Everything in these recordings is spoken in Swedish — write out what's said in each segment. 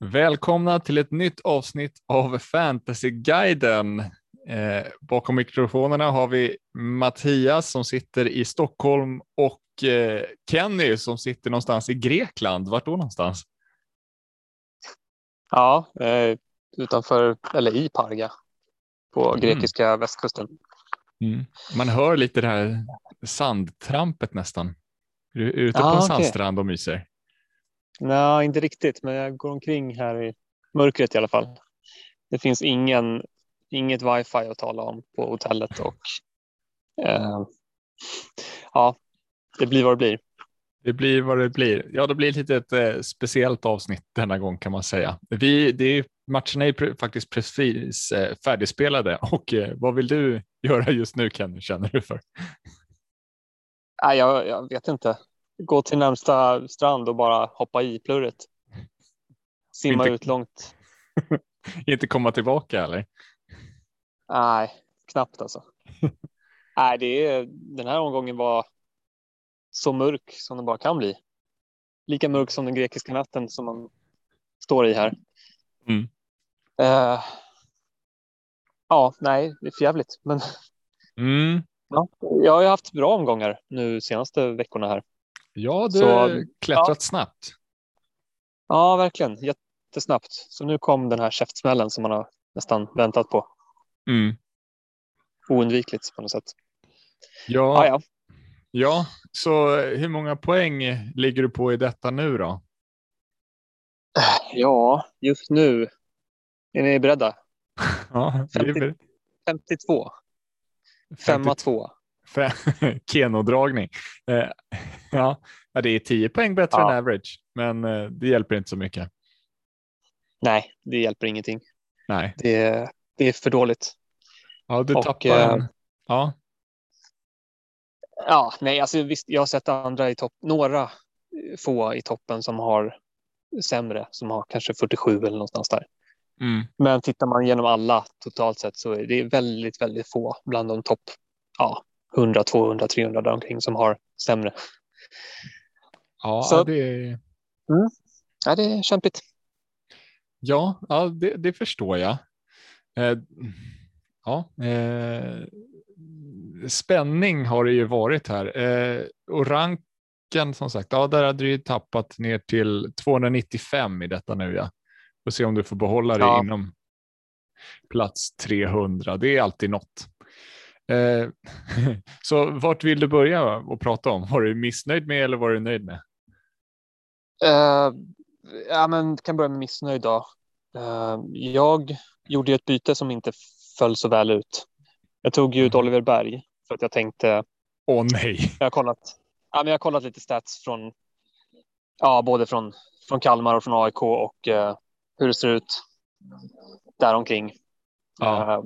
Välkomna till ett nytt avsnitt av Fantasyguiden. Eh, bakom mikrofonerna har vi Mattias som sitter i Stockholm och eh, Kenny som sitter någonstans i Grekland. Vart då någonstans? Ja, eh, utanför eller i Parga på Mm. grekiska västkusten. Mm. Man hör lite det här sandtrampet nästan. Är du är ute Ah, på en sandstrand och myser? Nej, inte riktigt, men jag går omkring här i mörkret i alla fall. Det finns ingen, inget wifi att tala om på hotellet och eh, ja, det blir vad det blir. Det blir vad det blir. Ja, det blir ett litet eh, speciellt avsnitt denna gång kan man säga. Vi, det är, matcherna är faktiskt precis eh, färdigspelade och eh, vad vill du göra just nu Ken, känner du för? Nej, jag, jag vet inte. Gå till närmsta strand och bara hoppa i plurret. Simma Inte- ut långt. Inte komma tillbaka eller? Nej, knappt alltså. Nej, det är, den här omgången var så mörk som den bara kan bli. Lika mörk som den grekiska natten som man står i här. Mm. Eh, ja, nej, det är för jävligt. Men Mm. ja, jag har ju haft bra omgångar nu senaste veckorna här. Ja, du har klättrat snabbt. Ja, verkligen. Jättesnabbt. Så nu kom den här käftsmällen som man har nästan väntat på. Mm. Oundvikligt på något sätt. Ja, Ja, ja. ja, så hur många poäng ligger du på i detta nu då? ja, just nu. Är ni beredda? Ja, det är väl 52. Femma två. Kenodragning. Eh, ja, det är 10 poäng bättre Ja. än average, men eh, det hjälper inte så mycket. Nej, det hjälper ingenting. Nej, Det är, det är för dåligt. ja, du Och, tappar eh, en. Ja, Ja, nej, alltså visst, jag har sett andra i topp, några eh, få i toppen som har sämre, som har kanske 47 eller någonstans där. mm, Men tittar man genom alla totalt sett så är det väldigt, väldigt få bland de topp ja, 100, 200, 300 där omkring som har sämre. ja, Så- det, är- Ja, det är kämpigt. ja, ja det, det förstår jag. Eh, ja, eh, spänning har det ju varit här. Eh, och ranken som sagt, ja, där hade du tappat ner till 295 i detta nu. Ja. Får se om du får behålla det Ja. inom plats 300. Det är alltid något. Eh, så vart vill du börja och prata om? Var du missnöjd med eller var du nöjd med? Eh, ja, men kan börja med missnöjd då. Eh, jag gjorde ju ett byte som inte föll så väl ut. Jag tog ju ut Mm. Oliver Berg för att jag tänkte Åh nej. Jag har kollat, ja, men jag har kollat lite stats från ja, både från, från Kalmar och från AIK och eh, hur det ser ut däromkring. Ja. Eh,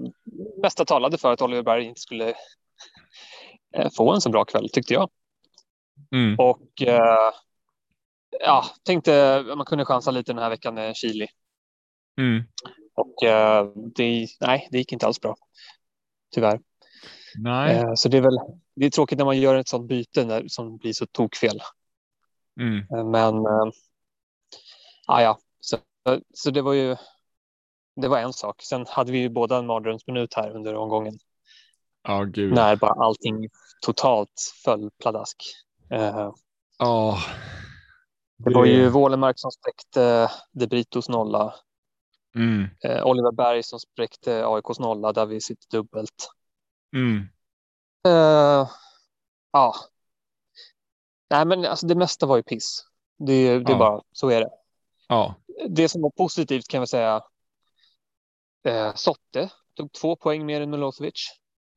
mesta talade för att Oliver Berg inte skulle eh, få en så bra kväll tyckte jag. Mm. Och eh, ja, tänkte man kunde chansa lite den här veckan med Chili. Mm. Och eh, det, nej, det gick inte alls bra. Tyvärr. Nej. Så det är väl det är tråkigt när man gör ett sånt byte när, som blir så tokfel. Mm. Men ja, ja. Så, så det var ju det var en sak. Sen hade vi ju båda en mardrömsminut här under omgången Ja, gud. när bara allting totalt föll pladask. Eh, Ja. Det var ju Wålemark som spräckte De Britos nolla. Mm. Eh, Oliver Berg som spräckte AIKs nolla där vi sitter dubbelt. Mm. Eh, ja. Nej, men alltså det mesta var ju piss. Det, det är Ja. bara så är det. Ja. Det som var positivt kan jag säga. Eh, Sotte tog två poäng mer än Milosevic.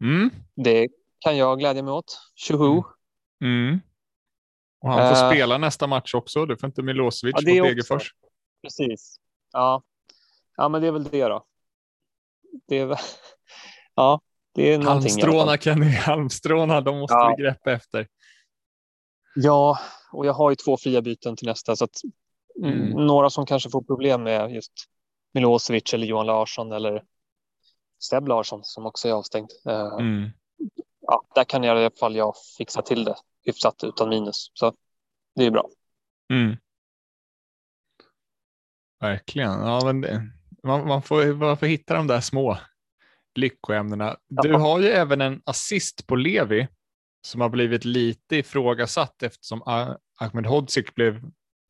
Mm. Det kan jag glädja mig åt. Tjoho! Mm. Mm. Och han får Eh. spela nästa match också. Du får inte Milosevic Ja, det mot. Degerfors. Precis. Ja. ja, men det är väl det då. Det är väl... Ja, det är någonting. Halmstråna Kenny, halmstråna, de måste Ja. vi greppa efter. Ja, och jag har ju två fria byten till nästa så att. Mm. några som kanske får problem med just Milosevic eller Johan Larsson eller Seb Larsson som också är avstängd. Eh, Mm. ja, där kan jag i alla fall jag fixa till det hyfsat utan minus. Så det är bra. Mm. verkligen. Ja, men det, man, man, får, man får hitta de där små lyckoämnena. Du Ja. har ju även en assist på Levi som har blivit lite ifrågasatt eftersom Ah- Ahmed Hodzic blev,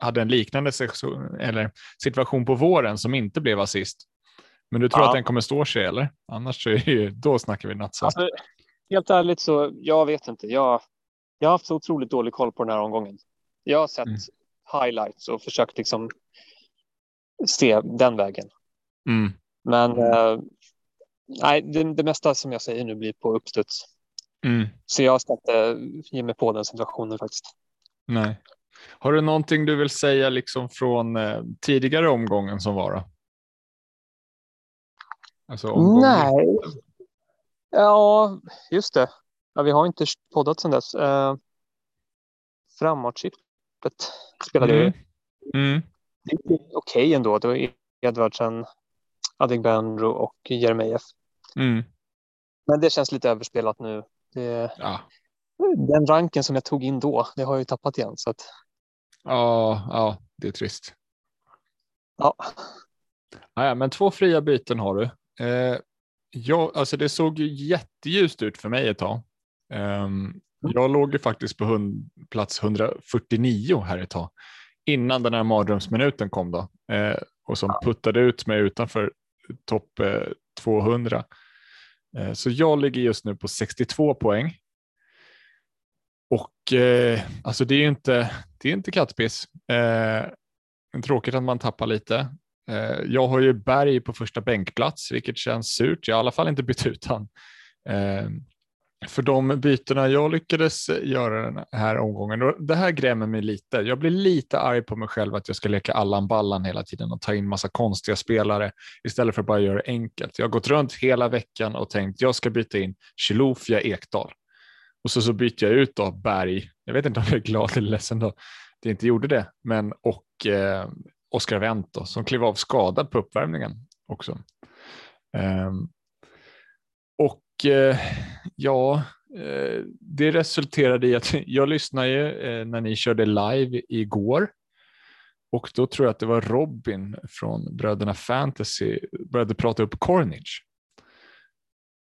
hade en liknande session, eller situation på våren som inte blev assist. Men du tror Ja. att den kommer stå sig eller? Annars så är det ju, då snackar vi nattsvart. Alltså, helt ärligt så, jag vet inte. Jag, jag har haft så otroligt dålig koll på den här omgången. Jag har sett Mm. highlights och försökt liksom se den vägen. Mm. Men eh, nej, det, det mesta som jag säger nu blir på uppstuds. Mm. Så jag ska inte ge mig på den situationen faktiskt. Nej. Har du någonting du vill säga liksom från eh, tidigare omgången som var? Alltså Nej. Ja, just det. Ja, vi har inte poddat sedan dess. Uh, Framåtchippet spelade vi. Mm. Mm. Det gick okej ändå. Det var Edvardsen, Adegbenro och Jeremejeff. Mm. Men det känns lite överspelat nu. Det, Ja. den ranken som jag tog in då, det har jag ju tappat igen. Så att, Ja, ja, det är trist. ja. Ja, ja, men två fria byten har du. Eh, jag, alltså det såg ju jätteljust ut för mig ett tag. Ehm, jag låg ju faktiskt på hund, plats 149 här ett tag innan den här mardrömsminuten kom då eh, och som puttade ut mig utanför topp eh, 200. Eh, så jag ligger just nu på 62 poäng. Och eh, alltså det är ju inte, det är inte kattpiss. Eh, tråkigt att man tappar lite. Eh, jag har ju Berg på första bänkplats, vilket känns surt. Jag har i alla fall inte bytt ut han. Eh, för de bytena jag lyckades göra den här omgången, och det här grämer mig lite. Jag blir lite arg på mig själv att jag ska leka Allan Ballan hela tiden och ta in massa konstiga spelare istället för att bara göra det enkelt. Jag har gått runt hela veckan och tänkt jag ska byta in Chilofia Ekdal. Och så, så byter jag ut då Berg. Jag vet inte om jag är glad eller ledsen då. Det inte gjorde det, men och eh, Oscar Wendt då, som klev av skadad på uppvärmningen också. Eh, och eh, ja, eh, det resulterade i att jag lyssnade ju eh, när ni körde live igår. Och då tror jag att det var Robin från Bröderna Fantasy började prata upp Cornage.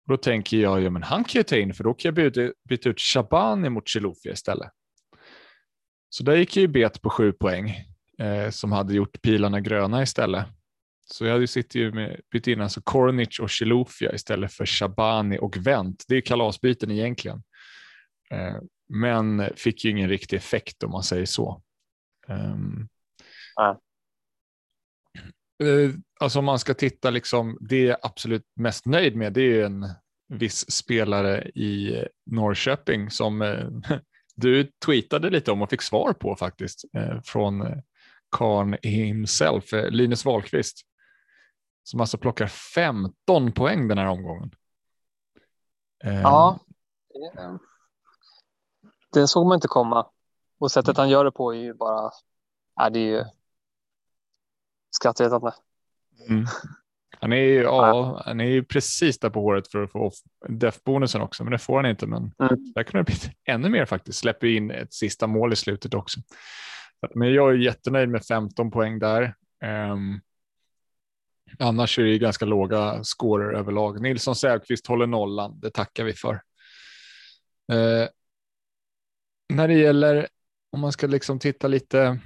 Och då tänker jag, ja men han kan ju ta in för då kan jag byta, byta ut Shabani mot Chilufya istället. Så där gick jag ju bet på sju poäng eh, som hade gjort pilarna gröna istället. Så jag hade ju suttit ju med bytt in alltså Kornic och Chilufya istället för Shabani och Wendt. Det är ju kalasbyten egentligen. Eh, men fick ju ingen riktig effekt om man säger så. Um, Nej. Eh, alltså om man ska titta liksom, det jag är absolut mest nöjd med det är ju en viss spelare i Norrköping som eh, du tweetade lite om och fick svar på faktiskt eh, från eh, Karn himself, eh, Linus Wahlqvist. Som alltså plockar 15 poäng den här omgången. Eh, ja. Det såg man inte komma. Och sättet han gör det på är ju bara... Är det är ju skrattretande. Mm. Han är ju ja, han är ju precis där på håret för att få def-bonusen också, men det får han inte. Men Mm. där kunde det bli ännu mer faktiskt. Släpper in ett sista mål i slutet också. Men jag är jättenöjd med 15 poäng där. Um, annars är det ju ganska låga scorer överlag. Nilsson Säfqvist håller nollan. Det tackar vi för. Uh, när det gäller om man ska liksom titta lite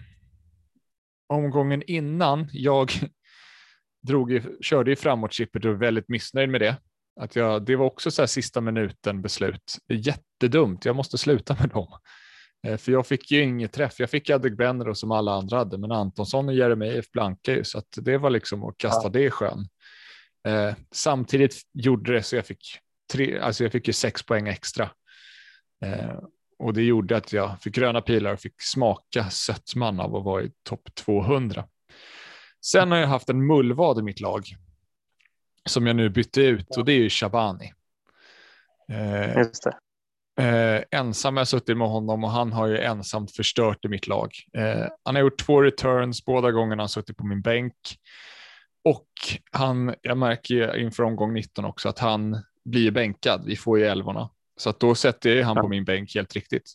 omgången innan. Jag drog ju, körde ju framåt chippet och var väldigt missnöjd med det. Att jag, det var också så här sista minuten beslut. Jättedumt. Jag måste sluta med dem. Eh, För jag fick ju inget träff. Jag fick Adegbenro som alla andra hade, men Antonsson och Jeremejeff blankade ju, så att det var liksom att kasta Ja. det i sjön. Eh, samtidigt gjorde det så jag fick tre, alltså jag fick ju sex poäng extra. Eh, och det gjorde att jag fick gröna pilar och fick smaka sötman av att vara i topp 200. Sen har jag haft en mullvad i mitt lag som jag nu bytte ut och det är ju Shabani. Eh, Just det. Eh, ensam har jag suttit med honom och han har ju ensamt förstört i mitt lag. Eh, han har gjort två returns båda gångerna han suttit på min bänk. Och han, jag märker ju inför omgång 19 också att han blir bänkad. Vi får ju älvorna. Så att då sätter jag han på min bänk helt riktigt.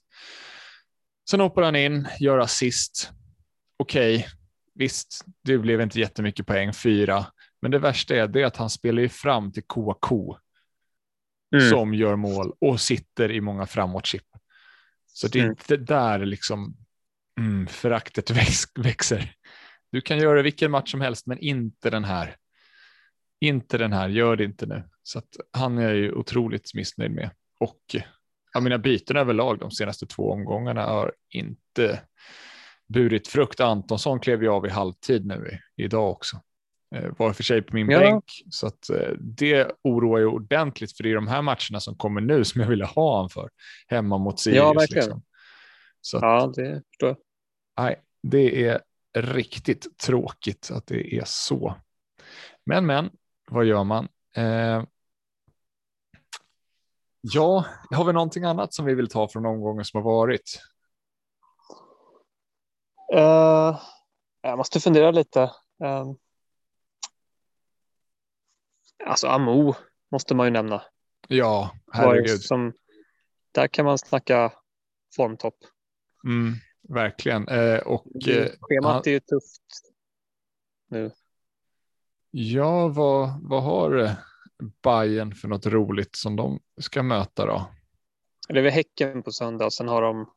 Sen hoppar han in, gör assist. Okej, visst, det blev inte jättemycket poäng, fyra, men det värsta är det att han spelar ju fram till KK mm. som gör mål och sitter i många framåtchip. Så det är mm. inte där liksom mm, föraktet väx, växer. Du kan göra vilken match som helst, men inte den här. Inte den här, gör det inte nu. Så att han är ju otroligt missnöjd med. Och ja, mina byten överlag de senaste två omgångarna har inte burit frukt. Antonsson klev ju av i halvtid nu i, idag också. Eh, var för sig på min ja. bänk. Så att eh, det oroar ju ordentligt för det är de här matcherna som kommer nu som jag ville ha han för. Hemma mot Sirius. Ja, verkligen. Liksom. Så att, ja, det förstår jag. Nej, det är riktigt tråkigt att det är så. Men, men, vad gör man? Eh, ja, har vi någonting annat som vi vill ta från omgången som har varit? Uh, jag måste fundera lite. Uh, alltså Amo måste man ju nämna. Ja, herregud. Som, där kan man snacka formtopp. Mm, verkligen. Uh, och, Schemat han... är ju tufft nu. Ja, vad, vad har Bayern för något roligt som de ska möta då? Det är väl Häcken på söndag. Sen har de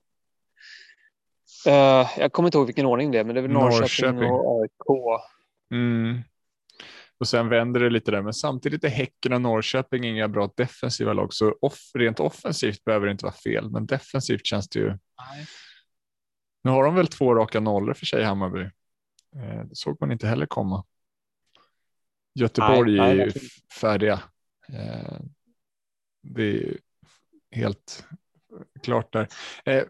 Uh, jag kommer inte ihåg vilken ordning det är, men det är väl Norrköping, Norrköping. och AIK. Mm. Och sen vänder det lite där, men samtidigt är Häcken och Norrköping inga bra defensiva lag, så off, rent offensivt behöver det inte vara fel, men defensivt känns det ju. Nej. Nu har de väl två raka nollor för sig Hammarby. Eh, det såg man inte heller komma. Göteborg nej, är ju färdiga. Eh, det är helt klart där. Eh,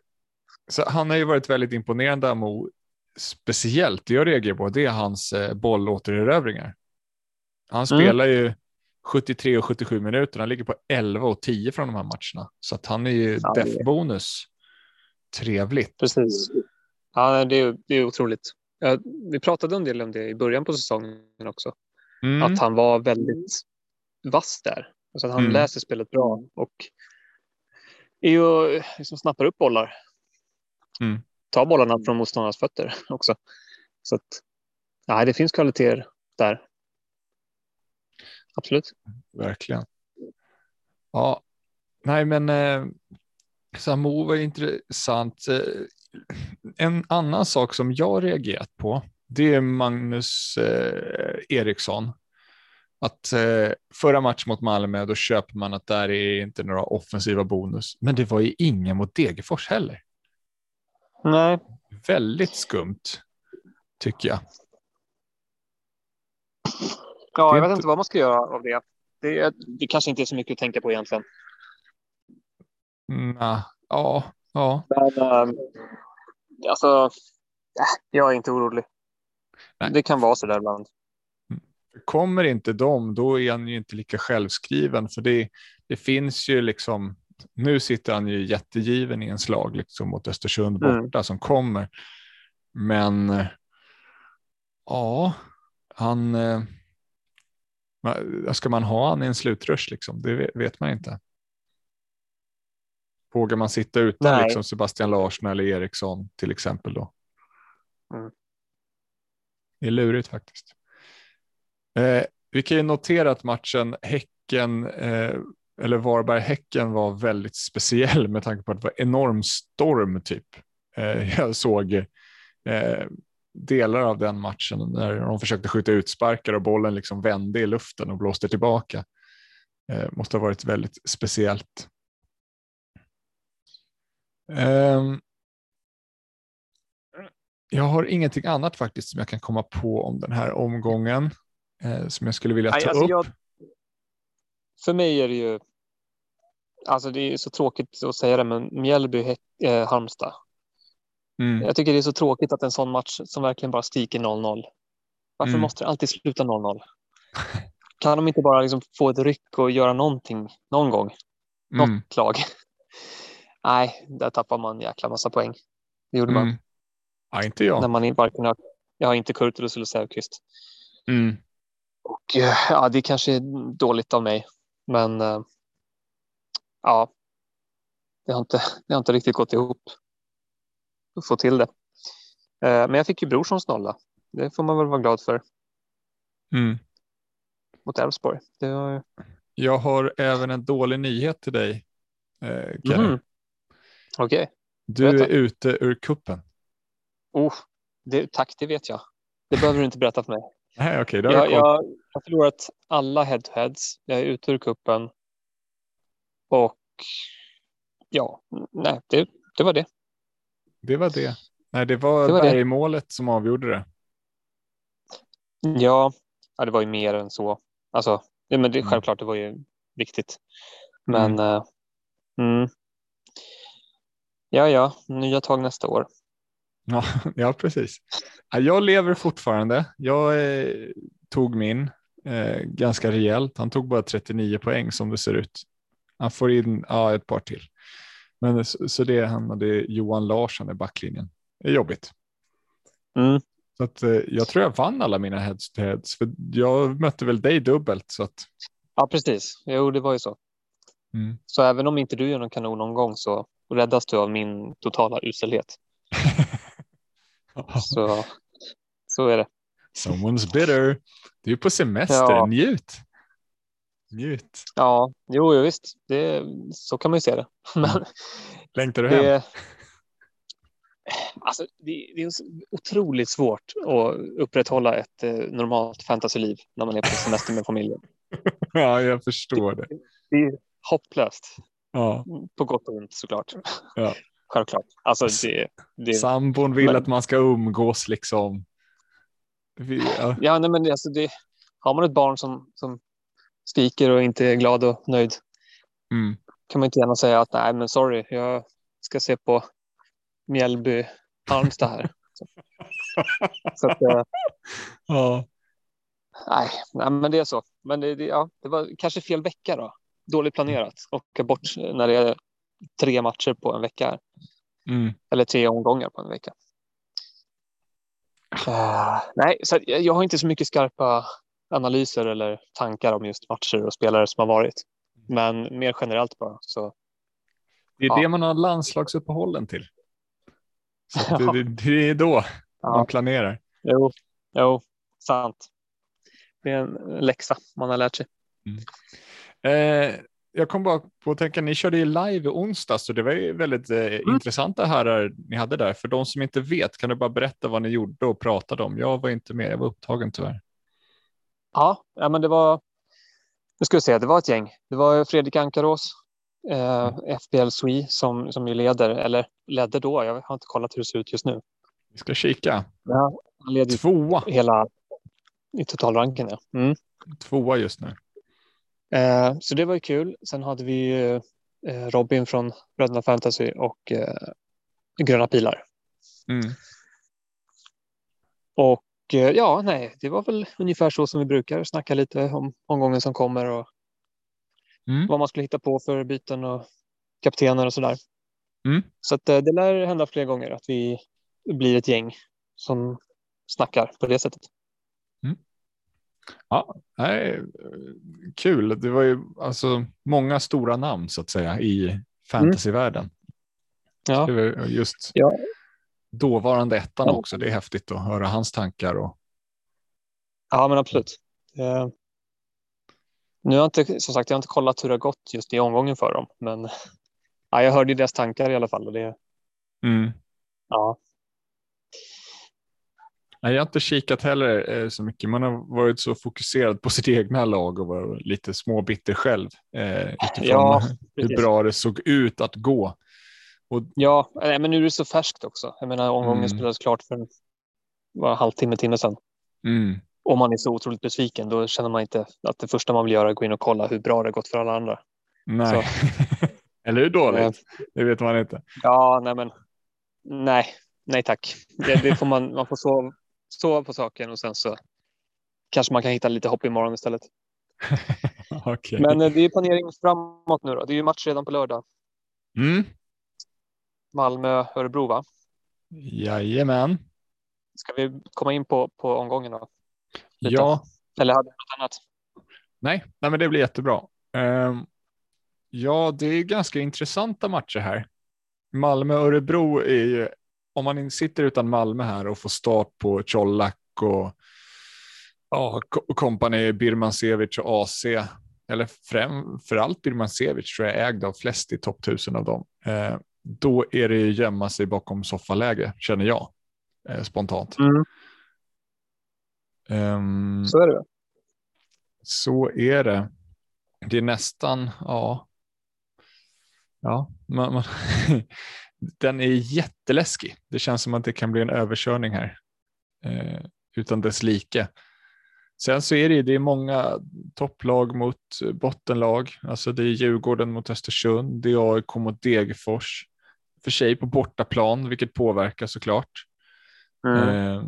så han har ju varit väldigt imponerande Amo. Speciellt det jag reagerar på det är hans eh, bollåtererövringar. Han mm. spelar ju 73 och 77 minuter. Han ligger på 11 och 10 från de här matcherna. Så att han är ju ja, def-bonus. Trevligt. Precis. Ja, det är, det är otroligt. Vi pratade en del om det i början på säsongen också. Mm. Att han var väldigt vass där. Alltså att han mm. läser spelet bra och är ju, liksom snappar upp bollar mm. ta bollarna från motståndarnas fötter också. Så att, nej, det finns kvaliteter där. Absolut. Verkligen. Ja, nej men eh, Samo var intressant. Eh, en annan sak som jag reagerat på, det är Magnus eh, Eriksson. Att eh, förra matchen mot Malmö, då köper man att där är inte några offensiva bonus, men det var ju ingen mot Degerfors heller. Nej. Väldigt skumt, tycker jag. Ja, jag vet inte vad man ska göra av det. Det, det kanske inte är så mycket att tänka på egentligen. Mm, ja, ja. Men um, alltså, äh, jag är inte orolig. Nej. Det kan vara så där ibland. Mm. Kommer inte de, då är han ju inte lika självskriven, för det, det finns ju liksom nu sitter han ju jättegiven i en slag liksom mot Östersund mm. borta mm. som kommer. Men ja, han. Eh, ska man ha han i en slutrush liksom? Det vet man inte. Vågar man sitta utan liksom Sebastian Larsson eller Eriksson till exempel då? Mm. Det är lurigt faktiskt. Eh, vi kan ju notera att matchen Häcken eh, eller Varberg-Häcken var väldigt speciell med tanke på att det var enorm storm typ. Eh, jag såg eh, delar av den matchen när de försökte skjuta utsparkar och bollen liksom vände i luften och blåste tillbaka. Eh, måste ha varit väldigt speciellt. Ehm, jag har ingenting annat faktiskt som jag kan komma på om den här omgången som jag skulle vilja ta Nej, alltså upp. Jag för mig är det ju. Alltså det är så tråkigt att säga det, men Mjällby eh, Halmstad. Mm. Jag tycker det är så tråkigt att en sån match som verkligen bara stiker 0-0. Varför mm. måste det alltid sluta 0-0? Kan de inte bara liksom få ett ryck och göra någonting någon gång? Något mm. lag? Nej, där tappar man en jäkla massa poäng. Det gjorde man. Mm. Ja, inte jag. När man varken har, jag har inte Kurtulus eller Säfqvist. Mm. Och eh, ja, det kanske är dåligt av mig. Men eh, ja, det har, inte, det har inte riktigt gått ihop att få till det. Eh, men jag fick ju Brorssons nolla. det får man väl vara glad för Mm. mot Elfsborg. Var, Jag har även en dålig nyhet till dig, eh, Kenny. Mhm. Okej, Du berätta. är ute ur kuppen. oh, det, tack, det vet jag. Det behöver du inte berätta för mig. Nej, har Jag, jag jag har förlorat alla head-to-heads. Jag är ute ur kuppen. Och ja, nej, det, det var det. Det var det. Nej, det var, Det var det. bergmålet som avgjorde det. Ja, ja, det var ju mer än så. Alltså, ja, men det, Mm. självklart, det var ju viktigt. Men eh, mm. ja, ja, nya tag nästa år. Ja, ja precis. Ja, Jag lever fortfarande. Jag eh, tog min eh, ganska rejält. Han tog bara 39 poäng som det ser ut. Han får in ja, ett par till. Men så, så det hamnade Johan Larsson i backlinjen. Det är jobbigt. Mm. Så att, eh, jag tror jag vann alla mina heads to heads. För jag mötte väl dig dubbelt. Så att, Ja, precis. Jo, det var ju så. mm. Så även om inte du gör någon kanon någon gång så räddas du av min totala uselhet. Så, så är det. Someone's bitter. Du är på semester. Ja. Njut. Njut. Ja, jo, jo visst. Det, så kan man ju se det. Men Längtar du hem? det, alltså, det, det är otroligt svårt att upprätthålla ett eh, normalt fantasyliv när man är på semester med familjen. Ja, jag förstår det. Det är hopplöst. Ja. På gott och ont såklart. Ja. Självklart. Alltså, det, det, Sambon vill Men- att man ska umgås liksom. Ja. ja, nej, men alltså, det, har man ett barn som, som skriker och inte är glad och nöjd Mm. kan man inte gärna säga att nej, men sorry, jag ska se på Mjällby Halmstad här. Så, så att, eh, Ja. nej, nej, men det är så. Men det, det, ja, det var kanske fel vecka då. Dåligt planerat. Åka bort när det är tre matcher på en vecka. Mm. Eller tre omgångar på en vecka. Eh, nej, så jag, har inte så mycket skarpa analyser eller tankar om just matcher och spelare som har varit. Men mer generellt bara. Så Det är Ja. det man har landslagsuppehållen till. Så det, det, det är då ja. man planerar. Jo, jo, sant. Det är en läxa man har lärt sig. Eh, jag kom bara på att tänka, ni körde ju live i onsdags så det var ju väldigt eh, Mm. intressanta herrar ni hade där. För de som inte vet, kan du bara berätta vad ni gjorde och pratade om? Jag var inte med, jag var upptagen tyvärr. Ja, ja men det var. Nu ska vi se, det var ett gäng. Det var Fredrik Ankarås, eh, FBL Swe som som ju leder eller ledde då. Jag har inte kollat hur det ser ut just nu. Vi ska kika. Ja, han leder Tvåa, hela i totalranken. Ja. Mm. tvåa just nu. Eh, så det var ju kul. Sen hade vi eh, Robin från Bröderna Fantasy och eh, Gröna Pilar. Mm. Och eh, ja, nej, det var väl ungefär så som vi brukar snacka lite om omgången som kommer och Mm. vad man skulle hitta på för byten och kaptener och sådär. Mm. Så att, det lär hända fler gånger att vi blir ett gäng som snackar på det sättet. Ja, nej, kul. Det var ju alltså många stora namn så att säga i fantasyvärlden. Ja, Det var just Ja. dåvarande ettan Ja. också. Det är häftigt att höra hans tankar. Och, ja men absolut. Eh, nu har jag inte, som sagt, jag har inte kollat hur det har gått just i omgången för dem, men ja, jag hörde deras tankar i alla fall. Och det, mm. ja, Nej, jag har inte kikat heller eh, så mycket. Man har varit så fokuserad på sitt egna lag och var lite småbitter själv eh, utifrån Ja, hur bra det såg ut att gå. ja nej, men nu är det så färskt också. Jag menar, omgången Mm. spelades klart för en halvtimme, timme sedan. Mm. om man är så otroligt besviken, då känner man inte att det första man vill göra är att gå in och kolla hur bra det gått för alla andra. Nej, eller hur dåligt? Eh, Det vet man inte. Ja, nej men nej, nej tack. Det, det får man, man får sova, sova på saken och sen så kanske man kan hitta lite hopp imorgon istället. Okej. Men eh, det är planering framåt nu då. Det är ju match redan på lördag. Mm. Malmö, Örebro va? Jajamän. Ska vi komma in på, på omgången då? Lite. Ja, Eller hade du något annat? nej, nej, men det blir jättebra. Ehm, ja, det är ganska intressanta matcher här. Malmö-Örebro är ju, om man sitter utan Malmö här och får start på Colak och ja, kompani Birmancevic och AC. Eller framförallt Birmancevic tror jag ägd av flest i topp 1000 av dem. Eh, då är det gömma sig bakom soffaläge känner jag eh, spontant. Mm. Um, så är det. Så är det. Det är nästan, ja. Ja, man, man den är jätteläskig. Det känns som att det kan bli en överkörning här eh, utan dess like. Sen så är det, det är många topplag mot bottenlag. Alltså det är Djurgården mot Östersund, det är AIK mot Degerfors. För sig på bortaplan, vilket påverkar såklart. Mm. Eh,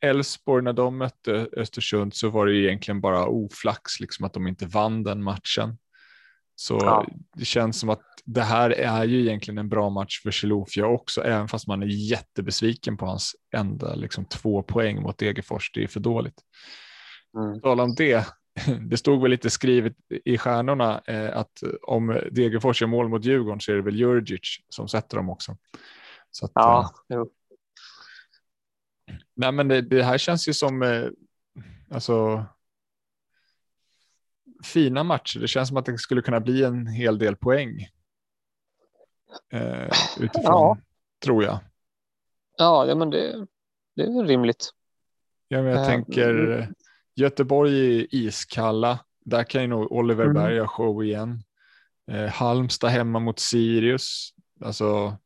Elfsborg, när de mötte Östersund så var det egentligen bara oflax, liksom att de inte vann den matchen. Så ja. det känns som att det här är ju egentligen en bra match för Chilufya också, även fast man är jättebesviken på hans enda liksom, två poäng mot Degerfors. Det är för dåligt. Mm. Tala om det. Det stod väl lite skrivet i stjärnorna eh, att om Degerfors gör mål mot Djurgården så är det väl Jurgic som sätter dem också. Så att, ja, eh, Nej, men det, det, här känns ju som eh, alltså, fina matcher. Det känns som att det skulle kunna bli en hel del poäng. Eh, utifrån, ja. tror jag. Ja, ja men det, det är rimligt. Ja, men jag äh, tänker mm. Göteborg är iskalla. Där kan ju nog Oliver mm. Berg ha show igen. Eh, Halmstad hemma mot Sirius. Alltså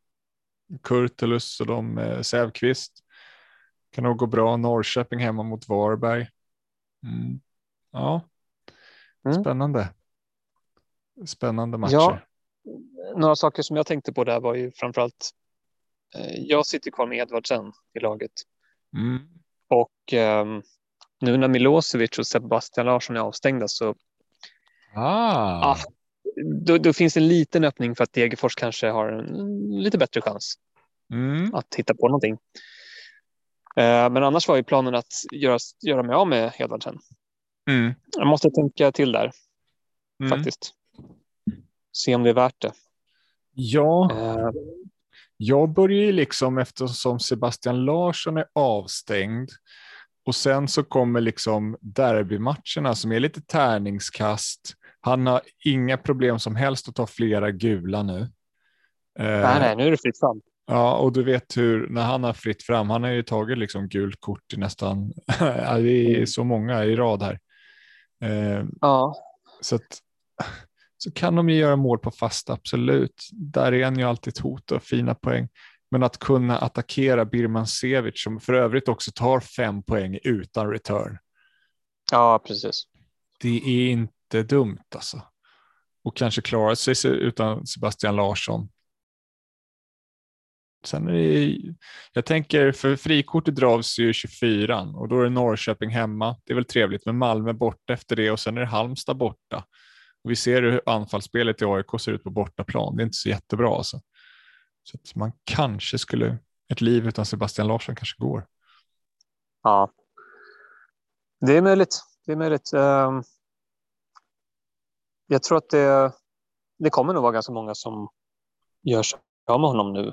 Kurtulus och de eh, Sävqvist. Kan nog gå bra. Norrköping hemma mot Varberg. Mm. Ja, mm. spännande. Spännande matcher. Ja, några saker som jag tänkte på där var ju framförallt. Eh, jag sitter kvar med Edvardsen i laget. Mm. Och eh, nu när Milosevic och Sebastian Larsson är avstängda så. Ah. ah då, då, finns det en liten öppning för att Degerfors kanske har en lite bättre chans mm. att hitta på någonting. Eh, men annars var ju planen att göra, göra mig av med Edvardsen. Mm. Jag måste tänka till där mm. faktiskt. Se om det är värt det. Ja, uh, jag börjar ju liksom eftersom Sebastian Larsson är avstängd och sen så kommer liksom derbymatcherna som är lite tärningskast. Han har inga problem som helst att ta flera gula nu. Nej, nej, nu är det fritt fram. Ja, och du vet hur när han har fritt fram, han har ju tagit liksom gult kort i nästan, det är så många i rad här. Eh, ja. Så, att, så kan de ju göra mål på fast, absolut. Där är han ju alltid ett hot och fina poäng. Men att kunna attackera Birman Sevic som för övrigt också tar fem poäng utan return. Ja, precis. Det är inte dumt alltså. Och kanske klara sig utan Sebastian Larsson. Sen är det, jag tänker för frikortet dras ju 24 och då är det Norrköping hemma. Det är väl trevligt Men Malmö borta efter det och sen är det Halmstad borta. Och vi ser hur anfallsspelet i AIK ser ut på bortaplan. Det är inte så jättebra alltså. Så att man kanske skulle, ett liv utan Sebastian Larsson kanske går. Ja, det är möjligt. Det är möjligt. Ehm, jag tror att det, det kommer nog vara ganska många som gör sig av med honom nu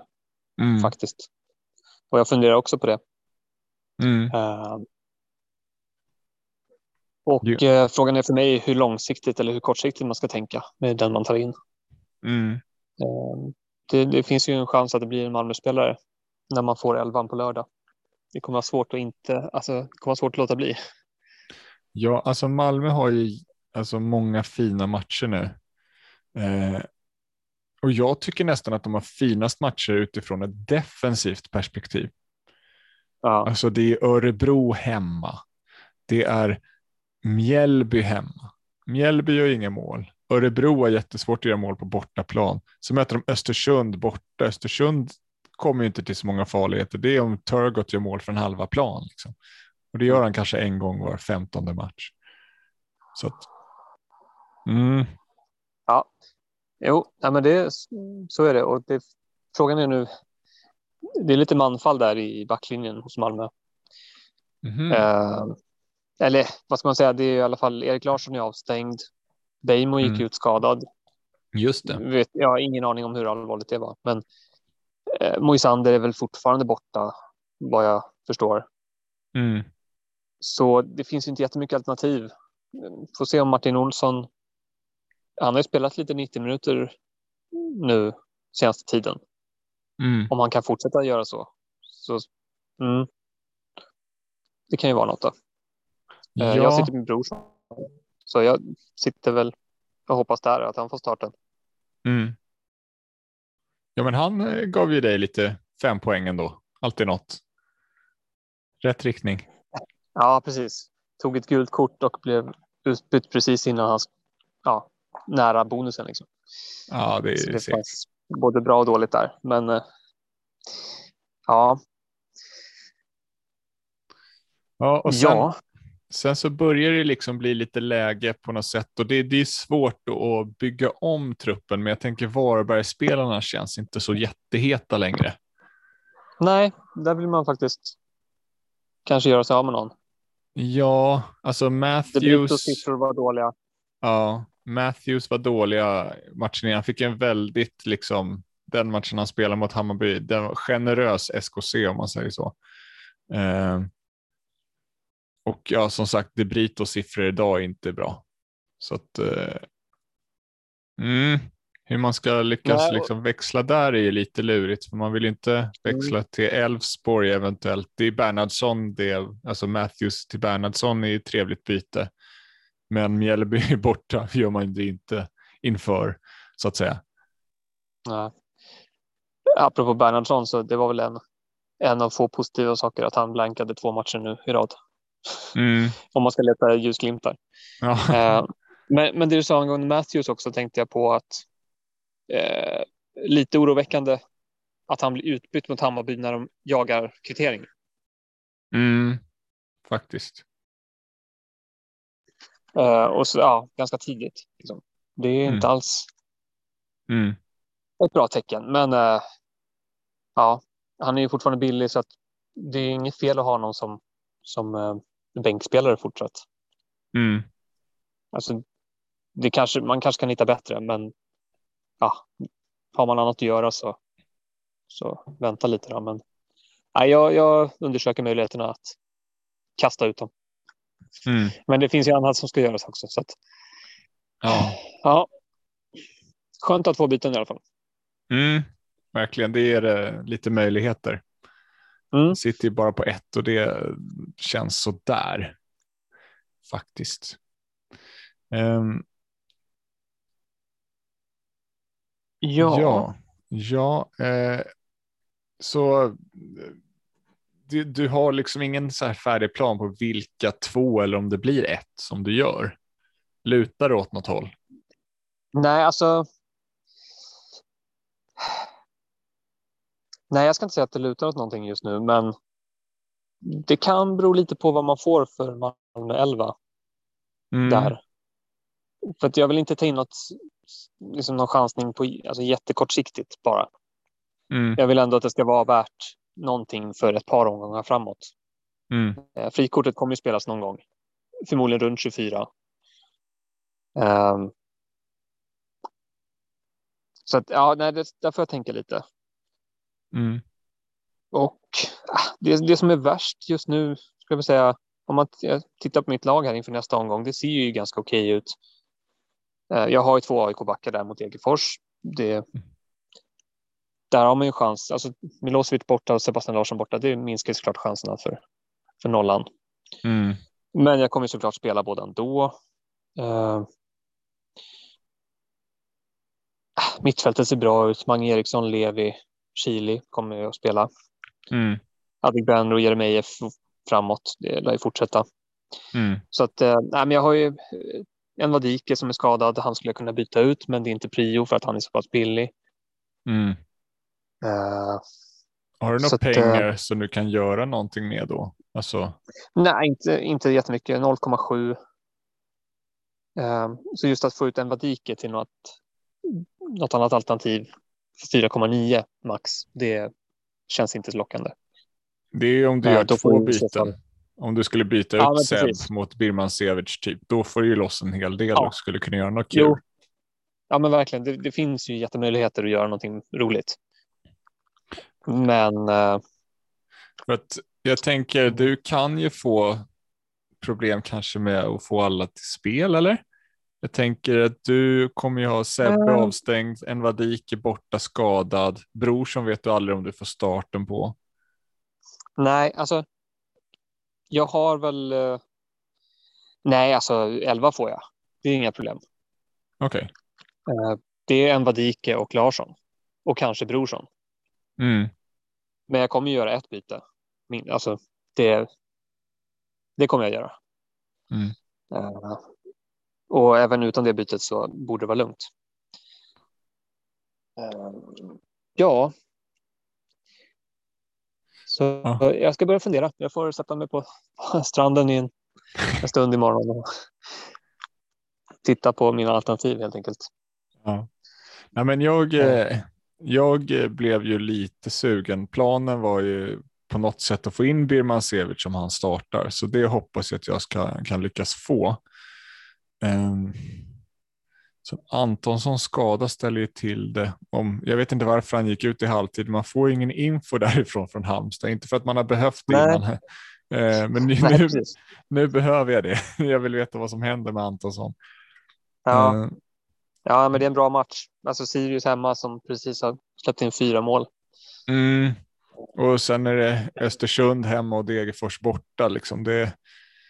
mm. faktiskt. Och jag funderar också på det. Mm. Uh, och yeah. uh, frågan är för mig hur långsiktigt eller hur kortsiktigt man ska tänka med den man tar in. Mm. Uh, det, det, finns ju en chans att det blir en Malmö-spelare när man får elvan på lördag. Det kommer vara svårt att inte, alltså, det kommer vara svårt att låta bli. Ja, alltså Malmö har ju alltså många fina matcher nu. Eh, och jag tycker nästan att de har finast matcher utifrån ett defensivt perspektiv. Ja. Alltså det är Örebro hemma. Det är Mjällby hemma. Mjällby gör inga mål. Örebro har jättesvårt att göra mål på bortaplan. Så möter de Östersund borta. Östersund kommer ju inte till så många farligheter. Det är om Turgott gör mål från halva plan. Liksom. Och det gör han kanske en gång var femtonde match. Så att, mm. Ja, Jo, ja, men det, så är det. Och det, frågan är nu, det är lite manfall där i backlinjen hos Malmö. Mm. Eh, eller vad ska man säga, det är i alla fall Erik Larsson är avstängd. Beijmo gick mm. ut skadad. Just det. Vet, jag har ingen aning om hur allvarligt det var, men eh, Moisander är väl fortfarande borta vad jag förstår. Mm. Så det finns inte jättemycket alternativ. Får se om Martin Olsson. Han har ju spelat lite 90 minuter nu senaste tiden. Mm. Om han kan fortsätta göra så. så mm. Det kan ju vara något då. Eh, Jag Ja, sitter med bror. Så jag sitter väl och hoppas där att han får starten. mm. ja, men han eh, gav ju dig lite fem poäng ändå. Alltid något. Rätt riktning. Ja, precis. Tog ett gult kort och blev utbytt precis innan hans ja, nära bonusen. Liksom. Ja, det är det fanns både bra och dåligt där. Men eh, ja, Ja, och sen, ja, sen så börjar det liksom bli lite läge på något sätt och det, det är svårt att bygga om truppen, men jag tänker Varbergsspelarna känns inte så jätteheta längre. nej, där vill man faktiskt kanske göra sig av med någon. Ja, alltså Matthews. siffror var dåliga. Ja, Matthews var dåliga matchen. Han fick en väldigt, liksom, den matchen han spelade mot Hammarby, den var generös SKC om man säger så. Eh, och ja, som sagt, De Britos siffror idag är inte bra. Så att, eh, mm, hur man ska lyckas Nej, och- liksom växla där är ju lite lurigt, för man vill ju inte växla till Elfsborg eventuellt. Det är Bernhardsson, det, alltså Matthews till Bernhardsson är ju ett trevligt byte. Men Mjällby borta gör man det inte inför, så att säga. Nej. Apropå Bernhardsson så det var väl en, en av få positiva saker att han blankade två matcher nu i rad. Mm. Om man ska leta ljusglimtar. Ja. Eh, men, men det du sa angående Matthews också tänkte jag på att eh, lite oroväckande att han blir utbytt mot Hammarby när de jagar kvittering. Mm. Faktiskt. Eh, och så, ja, ganska tidigt. Liksom. Det är Mm. inte alls Mm. ett bra tecken. Men eh, ja, han är ju fortfarande billig så att det är inget fel att ha någon som, som eh, bänkspelare fortsatt. Mm. Alltså, det kanske, man kanske kan hitta bättre, men ja, har man annat att göra så, så vänta lite. Då. Men nej, jag, jag undersöker möjligheterna att kasta ut dem. Mm. Men det finns ju annat som ska göras också. Så att, Ja. ja, skönt att få byten i alla fall. Mm. Verkligen, det ger eh, lite möjligheter. Mm. Sitter ju bara på ett och det känns så där. Faktiskt. Ehm, Ja, Ja, ja eh, så du, du har liksom ingen så här färdig plan på vilka två eller om det blir ett som du gör. Lutar det åt något håll? nej, alltså. Nej, jag ska inte säga att det lutar åt någonting just nu, men det kan bero lite på vad man får för Malmö 11. Mm, där. För att jag vill inte ta in något, liksom någon chansning på alltså jättekortsiktigt bara. Mm, Jag vill ändå att det ska vara värt någonting för ett par omgångar framåt. mm, Eh, Frikortet kommer ju spelas någon gång. Förmodligen runt 24. Ehm. så att, ja, nej, det, där får jag tänka lite. mm, Och ah, det, det som är värst just nu, ska jag säga, om man tittar på mitt lag här inför nästa omgång, det ser ju ganska okej ut. Eh, Jag har ju två AIK-backar där mot Degerfors. Det, där har man ju chans. Alltså Milosevic borta och Sebastian Larsson borta, det minskar ju såklart chanserna för, för nollan. mm, Men jag kommer ju såklart spela båda ändå. Uh, mittfältet ser bra ut. Mange Eriksson, Levi, Chili kommer ju att spela. mm, Adegbenro och Jeremejeff framåt. Det lär ju fortsätta. mm, Så att, eh, nej, men jag har ju eh, en Vadike som är skadad. Han skulle jag kunna byta ut, men det är inte prio för att han är så pass billig. mm. Eh, Har du några att, eh, pengar som du kan göra någonting med då? Alltså, nej, inte, inte jättemycket. 0,7. Eh, så just att få ut en Vadike till något, något annat alternativ för 4,9 max, det känns inte så lockande. det är om du Ja, gör får två byten. Om du skulle byta Ja, ut Seb mot Birman Sevic typ, då får du ju loss en hel del Ja. och skulle kunna göra något kul. Jo. Ja, men verkligen. Det, det finns ju jättemöjligheter att göra någonting roligt. Men eh, För att Jag tänker, du kan ju få problem kanske med att få alla till spel, eller? Jag tänker att du kommer ju ha Sebbe Mm. avstängd, en Vadik är borta skadad, Brorsson vet du aldrig om du får starten på. Nej, alltså. Jag har väl. eh, Nej, alltså 11 får jag. Det är inga problem. Okej. Eh, Det är en Vadike och Larsson och kanske Brorsson. Mm. Men jag kommer göra ett byte. Min, alltså det. Det kommer jag göra. Mm. Eh, Och även utan det bytet så borde det vara lugnt. Eh, Ja. Så Ja. jag ska börja fundera. Jag får sätta mig på stranden i en, en stund imorgon och titta på mina alternativ helt enkelt. Ja. Nej, men jag, eh, jag eh, blev ju lite sugen. Planen var ju på något sätt att få in Birman Sevic som han startar, så det hoppas jag att jag ska, kan lyckas få. Um, så Antonsson skada ställer ju till det. Om, jag vet inte varför han gick ut i halvtid. Man får ingen info därifrån från Halmstad. Inte för att man har behövt det Nej. innan. Eh, men nu, Nej, nu behöver jag det. Jag vill veta vad som händer med Antonsson. Ja, Eh, ja, men det är en bra match. Alltså Sirius hemma som precis har släppt in fyra mål. Mm. Och sen är det Östersund hemma och Degerfors borta. Liksom. Det,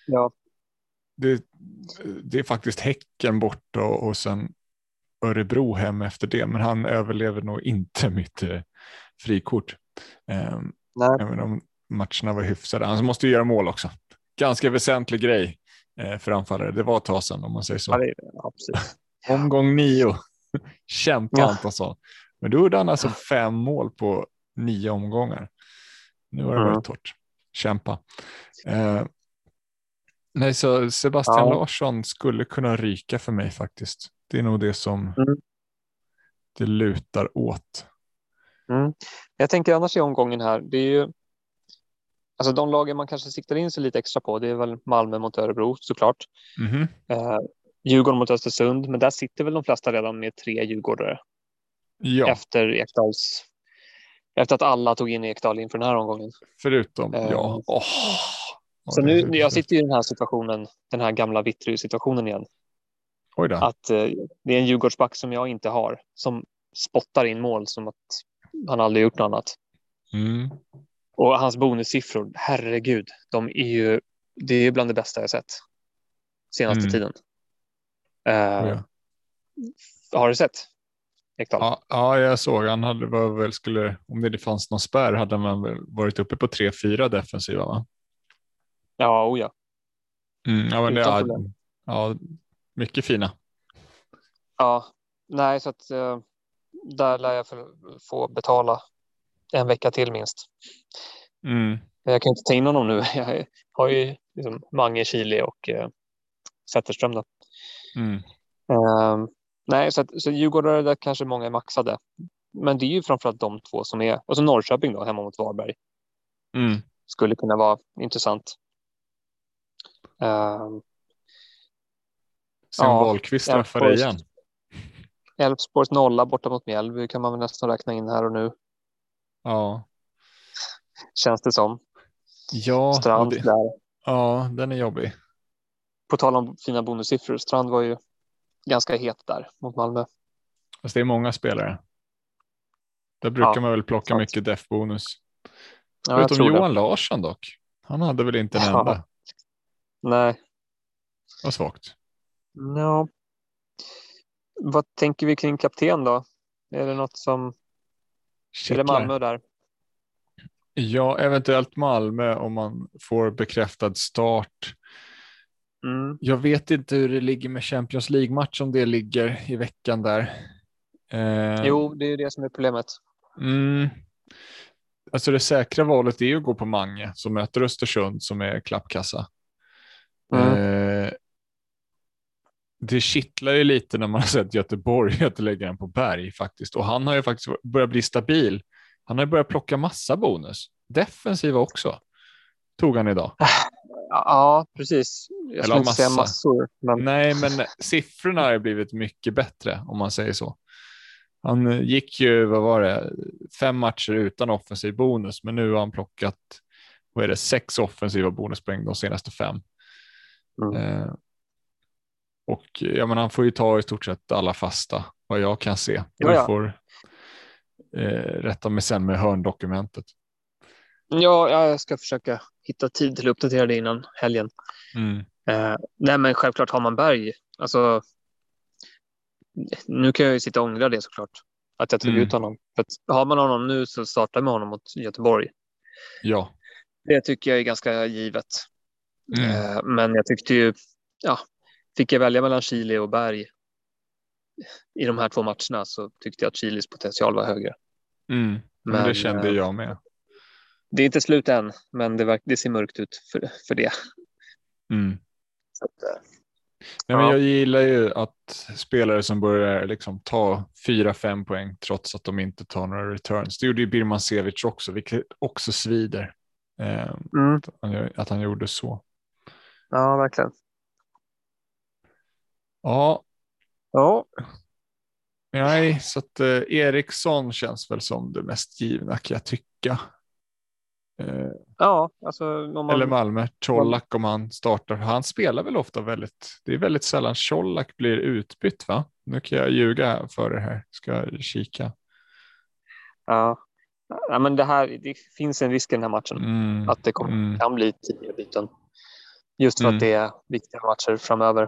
Ja, det, det är faktiskt Häcken borta och, och sen Örebro hem efter det. Men han överlever nog inte mitt eh, frikort. Eh, nej, även om matcherna var hyfsade. Han måste ju göra mål också. Ganska väsentlig grej eh, för anfallare. Det var ett tag sedan om man säger så. ja, det, ja precis. Omgång nio. Kämpa Ja. Antonsson. Men då gjorde han alltså fem mål på nio omgångar. Nu har det Mm. varit torrt. Kämpa. Eh, nej, så Sebastian Ja. Larsson skulle kunna ryka för mig faktiskt. Det är nog det som Mm. det lutar åt. Mm. Jag tänker annars i omgången här, det är ju alltså de lagen man kanske siktar in sig lite extra på. Det är väl Malmö mot Örebro såklart. Mhm. Eh, Djurgården mot Östersund, men där sitter väl de flesta redan med tre djurgårdare Ja, efter Ekdals. Efter att alla tog in Ekdal inför den här omgången. förutom, Eh, ja. Åh. Så nu, jag sitter i den här situationen, den här gamla Vittry-situationen igen. Oj då. Att eh, det är en Djurgårdsback som jag inte har, som spottar in mål som att han aldrig gjort något annat. Mm. Och hans bonussiffror, herregud, de är ju, det är bland det bästa jag sett senaste Mm. tiden. Eh, Ja. Har du sett Ekdal? Ja, ja, jag såg. Han hade var väl skulle, om det fanns någon spärr hade man väl varit uppe på 3-4 defensiva va? Ja, oh ja. Mm, ja, men det, ja, ja, mycket fina. Ja, nej, så att eh, där lär jag få- få betala en vecka till minst. Mm. Jag kan inte ta in honom nu. Jag har ju liksom Mange, Chile och eh, Zetterström. Då. Mm. Eh, nej, så, att, så Djurgårdare där kanske många är maxade. Men det är ju framförallt de två som är. Och så Norrköping då, hemma mot Varberg. Mm. Skulle kunna vara intressant. Eh, Sen Ja, Wahlqvist träffar dig igen. Elfsborgs nolla borta mot Mjällby kan man väl nästan räkna in här och nu. Ja, Känns det som. ja, Strand det, där. ja, den är jobbig. På tal om fina bonussiffror. Strand var ju ganska het där mot Malmö. Fast det är många spelare. Där brukar Ja, man väl plocka sant. mycket def-bonus. Ja, tror Johan Larsson dock. Han hade väl inte en Ja. enda. det. Nej. Vad svagt. No. Vad tänker vi kring kapten då? Är det något som... Är det Kittlar. Malmö där? Ja, eventuellt Malmö om man får bekräftad start. Mm. Jag vet inte hur det ligger med Champions League-match om det ligger i veckan där. Eh, Jo, det är det som är problemet. Mm. Alltså det säkra valet är ju att gå på Mange som möter Östersund som är klappkassa. Mm. Eh, det kittlar ju lite när man har sett Göteborg att lägga den på berg faktiskt. Och han har ju faktiskt börjat bli stabil. Han har ju börjat plocka massa bonus. Defensiva också. Tog han idag. Ja, precis. Jag Eller inte säga massor. Men... Nej, men siffrorna har blivit mycket bättre om man säger så. Han gick ju, vad var det, fem matcher utan offensiv bonus, men nu har han plockat vad är det, sex offensiva bonuspoäng de senaste fem. Mm. Eh, och ja, men han får ju ta i stort sett alla fasta vad jag kan se. Ja, Du ja. får eh, rätta mig sen med hörndokumentet. Ja, jag ska försöka hitta tid till att uppdatera det innan helgen. Mm. Eh, nej, men självklart har man Berg. Alltså, nu kan jag ju sitta och ångra det såklart. Att jag tog Mm. ut honom. För att har man honom nu så startar med honom mot Göteborg. Ja. Det tycker jag är ganska givet. Mm. Eh, men jag tyckte ju, ja, fick jag välja mellan Chile och Berg i de här två matcherna så tyckte jag att Chiles potential var högre. Mm. Men, Men, det kände eh, jag med. Det är inte slut än, men det, det ser mörkt ut för, för det. Mm. Att, eh, Nej, men Ja. jag gillar ju att spelare som börjar liksom ta fyra, fem poäng trots att de inte tar några returns. Det gjorde ju Birman Sevic också, vilket också svider. Eh, mm, att han- att han gjorde så. ja, verkligen. Ja, Ja, nej, så att eh, Eriksson känns väl som det mest givna kan jag tycka. Eh, ja alltså man, Eller Malmö, Colak om han startar. Han spelar väl ofta väldigt, det är väldigt sällan Colak blir utbytt va? Nu kan jag ljuga för det här, ska jag kika. ja. ja, men det här, det finns en risk i den här matchen Mm, att det kommer, mm, kan bli tio byten. Just för Mm. att det är viktiga matcher framöver.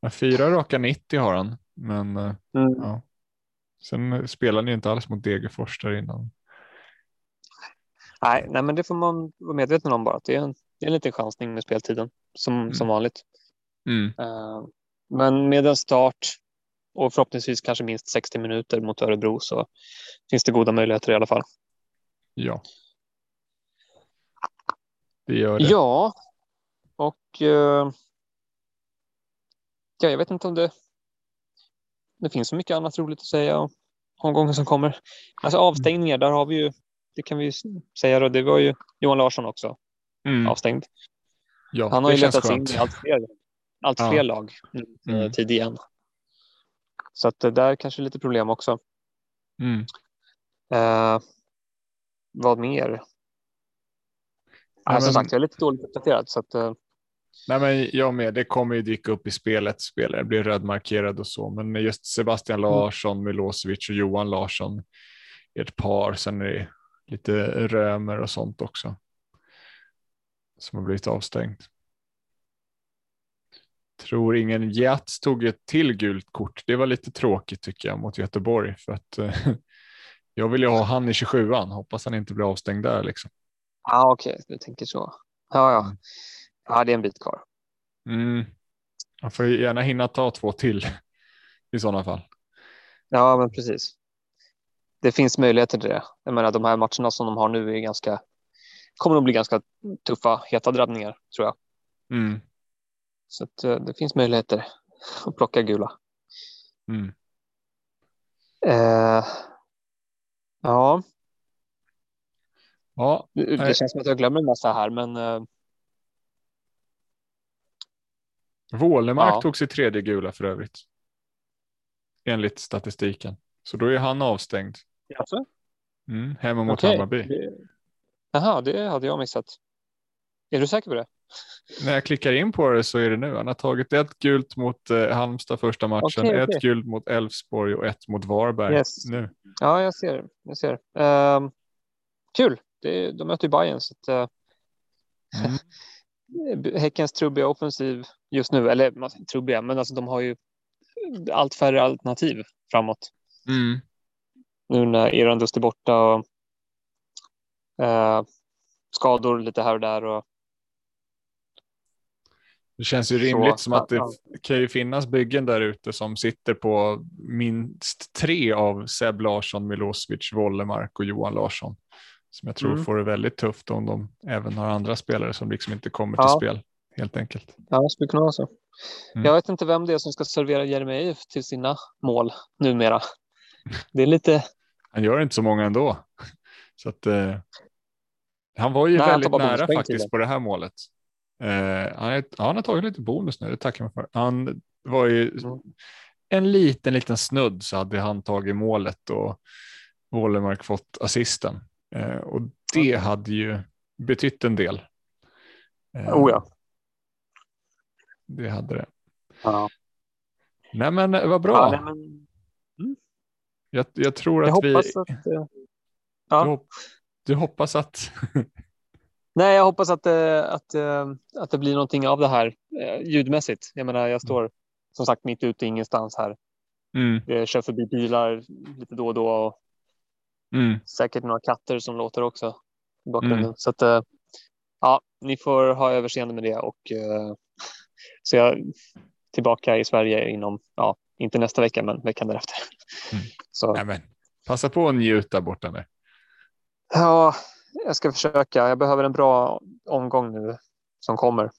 Ja, fyra raka 90 har han, men mm. ja. Sen spelar ni inte alls mot Degerfors där innan. nej, nej, men det får man vara medveten om bara. Det, är en, det är en liten chansning med speltiden som, som vanligt. Mm, Eh, men med en start och förhoppningsvis kanske minst 60 minuter mot Örebro så finns det goda möjligheter i alla fall. ja. Det gör det. Ja, och eh, ja, jag vet inte om det, det finns så mycket annat roligt att säga om omgången som kommer. Alltså avstängningar, där har vi ju, det kan vi ju säga då, det var ju Johan Larsson också Mm, avstängd. ja, Han har ju letats in i allt fler, allt Ja. fler lag nu eh, Mm. tid igen. Så att det där kanske är lite problem också. Mm. Eh, vad mer? Ja, Ja, som men- sagt, jag är lite dåligt uppdaterad. Så att, eh, Nej, men jag med. Det kommer ju dyka upp i spelet. Spelare blir rödmarkerad och så, men just Sebastian Mm. Larsson, Milosevic och Johan Larsson är ett par. Sen är det lite Römer och sånt också som har blivit avstängt. Tror ingen Jats tog ett till gult kort. Det var lite tråkigt tycker jag mot Göteborg för att eh, jag vill ju ha han i 27an. Hoppas han inte blir avstängd där liksom. ja, okej, du tänker så. Ja, ja. Ja, det är en bit kvar. Mm. Han får ju gärna hinna ta två till i sådana fall. Ja, men precis. Det finns möjligheter till det. Jag menar, de här matcherna som de har nu är ganska, kommer att bli ganska tuffa, heta drabbningar tror jag. Mm. Så att, eh, det finns möjligheter att plocka gula. Mm. Eh, ja, Ja, det, det känns som att jag glömmer en massa här, men eh, Wålemark Ja. tog sitt tredje gula för övrigt. Enligt statistiken. Så då är han avstängd. alltså, Mm, hemma mot okej. Hammarby. Det- Jaha, det hade jag missat. Är du säker på det? När jag klickar in på det så är det nu. Han har tagit ett gult mot eh, Halmstad första matchen, Okej, ett okej. gult mot Elfsborg och ett mot Varberg Yes. nu. Ja, jag ser. Jag ser. Ehm, kul. Det, de möter ju Bayern så att, eh, Mm. Häckens trubbiga offensiv just nu, eller trubbiga, men alltså de har ju allt färre alternativ framåt. Mm. Nu när Erandust är borta och eh, skador lite här och där. Och, Det känns ju Så, rimligt som att det ja. kan ju finnas byggen där ute som sitter på minst tre av Seb Larsson, Milosevic, Wollemark och Johan Larsson. Som jag tror Mm. får det väldigt tufft om de även har andra spelare som liksom inte kommer till Ja. spel helt enkelt. ja, det skulle kunna vara så. Mm. Jag vet inte vem det är som ska servera Jeremejeff till sina mål numera. Det är lite, Han gör inte så många ändå. Så att, eh, han var ju Nej, väldigt nära till faktiskt på det här målet. Eh, han, är, ja, han har tagit lite bonus nu, det tackar man för. Han var ju Mm. en liten, liten snudd så hade han tagit målet och Wålemark fått assisten. Eh, och det hade ju betytt en del. Eh, Oh ja. Det hade det. Ja. Nej men eh, vad bra. Ja, nej, men jag, jag tror jag att vi... att... eh, Du, Ja. hopp, du hoppas att... Nej, jag hoppas att, eh, att, att det blir någonting av det här ljudmässigt. Jag menar, jag står som sagt mitt ute i ingenstans här. Mm, Jag kör förbi bilar lite då och då och mm, säkert några katter som låter också i bakgrunden. Mm. Så att, eh, ja, ni får ha överseende med det och eh, så jag är tillbaka i Sverige inom, ja, inte nästa vecka, men veckan därefter. Mm. Så nej, men, passa på att njuta borta nu. ja, jag ska försöka. Jag behöver en bra omgång nu som kommer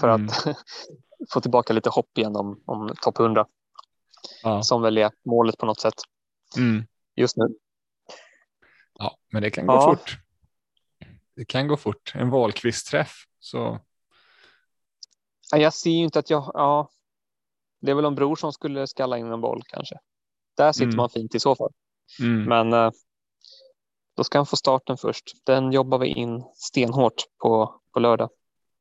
för Mm. att få tillbaka lite hopp igen om, om topp 100 Ja. som väl är målet på något sätt Mm. just nu. Ja, men det kan gå Ja. fort. Det kan gå fort. En valkvistträff. Så Ja, Jag ser ju inte att jag, ja, det är väl om bror som skulle skalla in en boll kanske. Där sitter Mm. man fint i så fall. mm. Men eh, då ska han få starten först. Den jobbar vi in stenhårt på, på lördag.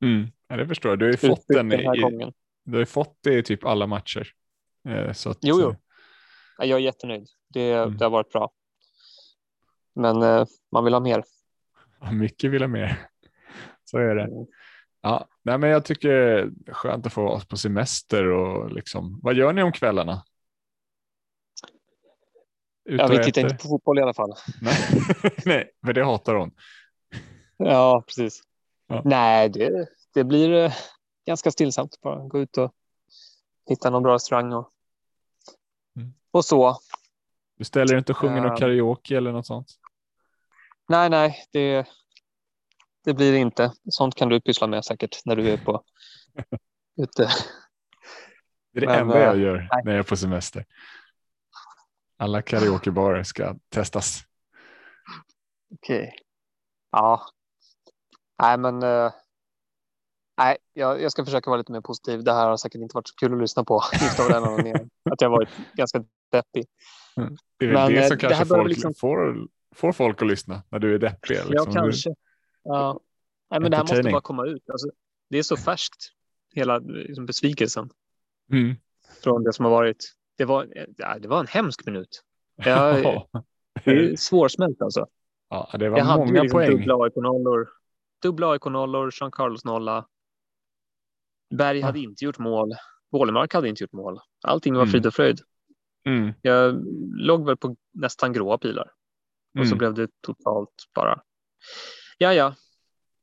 Mm. Ja, det förstår jag. Du har ju fått den den här i, gången. du har ju fått det i typ alla matcher. Eh, Så att, Jo, jo. Ja, Jag är jättenöjd. Det, Mm. det har varit bra. Men eh, man vill ha mer. Mycket vill ha mer. Så är det. Mm. Ja, nej, men jag tycker skönt att få vara på semester och liksom. Vad gör ni om kvällarna? Ut Ja, vi tittar inte på fotboll i alla fall. Nej, nej, för det hatar hon. Ja, precis. Ja. Nej, det, det blir eh, ganska stillsamt. Bara gå ut och hitta någon bra restaurang och, Mm. och så. Du ställer inte och sjunger någon Ja. karaoke eller något sånt? Nej, nej, det, det blir det inte. Sånt kan du pyssla med säkert när du är på ute. Det är det Men, enda jag eh, gör nej. när jag är på semester. Alla karaokebarer ska testas. Okej. Ja. Nej, men. eh, nej, jag, jag ska försöka vara lite mer positiv. Det här har säkert inte varit så kul att lyssna på. Att jag varit ganska deppig. Det är Men, det eh, som det kanske börjar folk liksom- får, får folk att lyssna när du är deppig. Liksom. Ja, kanske. Ja. Nej, men det här måste bara komma ut. Alltså, det är så färskt. Hela liksom, besvikelsen Mm. från det som har varit. Det var, ja, det var en hemsk minut. Jag, Ja. det är svårsmält alltså. ja, det var Jag hade många liksom poäng. dubbla AIK-nollor. Dubbla AIK-nollor, Jean Carlos nolla. Berg hade inte gjort mål. Wålemark hade inte gjort mål. Allting var Mm. frid och fröjd. Mm. Jag låg väl på nästan gråa pilar. Och så Mm. blev det totalt bara. Ja, ja,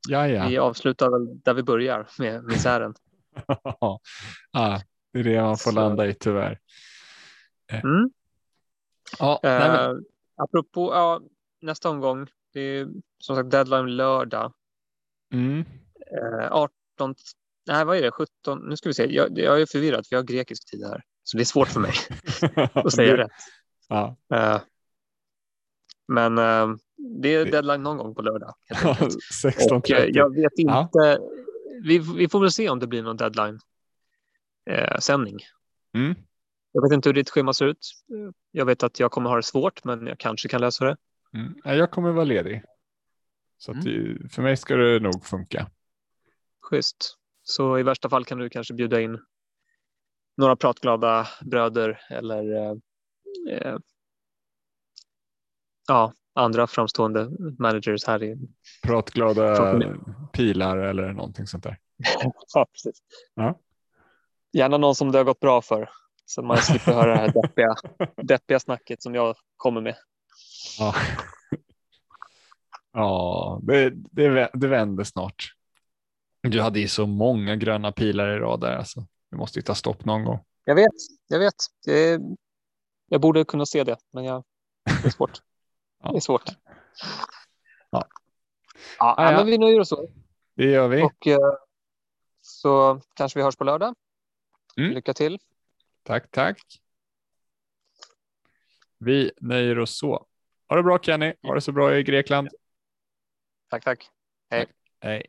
Ja, ja. vi avslutar väl där vi börjar med misären. ja, det är det man får Så. landa i tyvärr. Mm. Ja, nej, men, Eh, apropå ja, nästa omgång. Det är som sagt deadline lördag. mm. Eh, 18. Nej, vad är det? 17. Nu ska vi se. Jag, jag är förvirrad för jag har grekisk tid här. Så det är svårt för mig att säga rätt. Ja. Eh, men eh, det är deadline någon gång på lördag. helt enkelt. Och, eh, 16.30. jag vet Ja. inte. Vi, vi får väl se om det blir någon deadline eh. Mm. Jag vet inte hur ditt schema ser ut. Jag vet att jag kommer ha det svårt, men jag kanske kan lösa det. Mm. Ja, Jag kommer vara ledig. Så Mm. det, för mig ska det nog funka. Schysst. Så i värsta fall kan du kanske bjuda in några pratglada bröder eller eh, eh, ja, andra framstående managers här i. Pratglada Från- pilar eller någonting sånt där. Ja, precis. Ja. Gärna någon som det har gått bra för så man slipper höra det här deppiga, deppiga snacket som jag kommer med. Ja, ja det, det, det vänder snart. Du hade ju så många gröna pilar i rad där. Alltså. Du måste ju ta stopp någon gång. Jag vet, jag vet. Det jag borde kunna se det, men jag, det är svårt. Ja. Det är svårt. Ja. Ja, Ja, ja. men vi nöjer oss så. Det gör vi. Och eh, så kanske vi hörs på lördag. Mm. Lycka till. Tack, tack. Vi nöjer oss så. Ha det bra Kenny. Ha det så bra i Grekland. Tack, tack. Hej.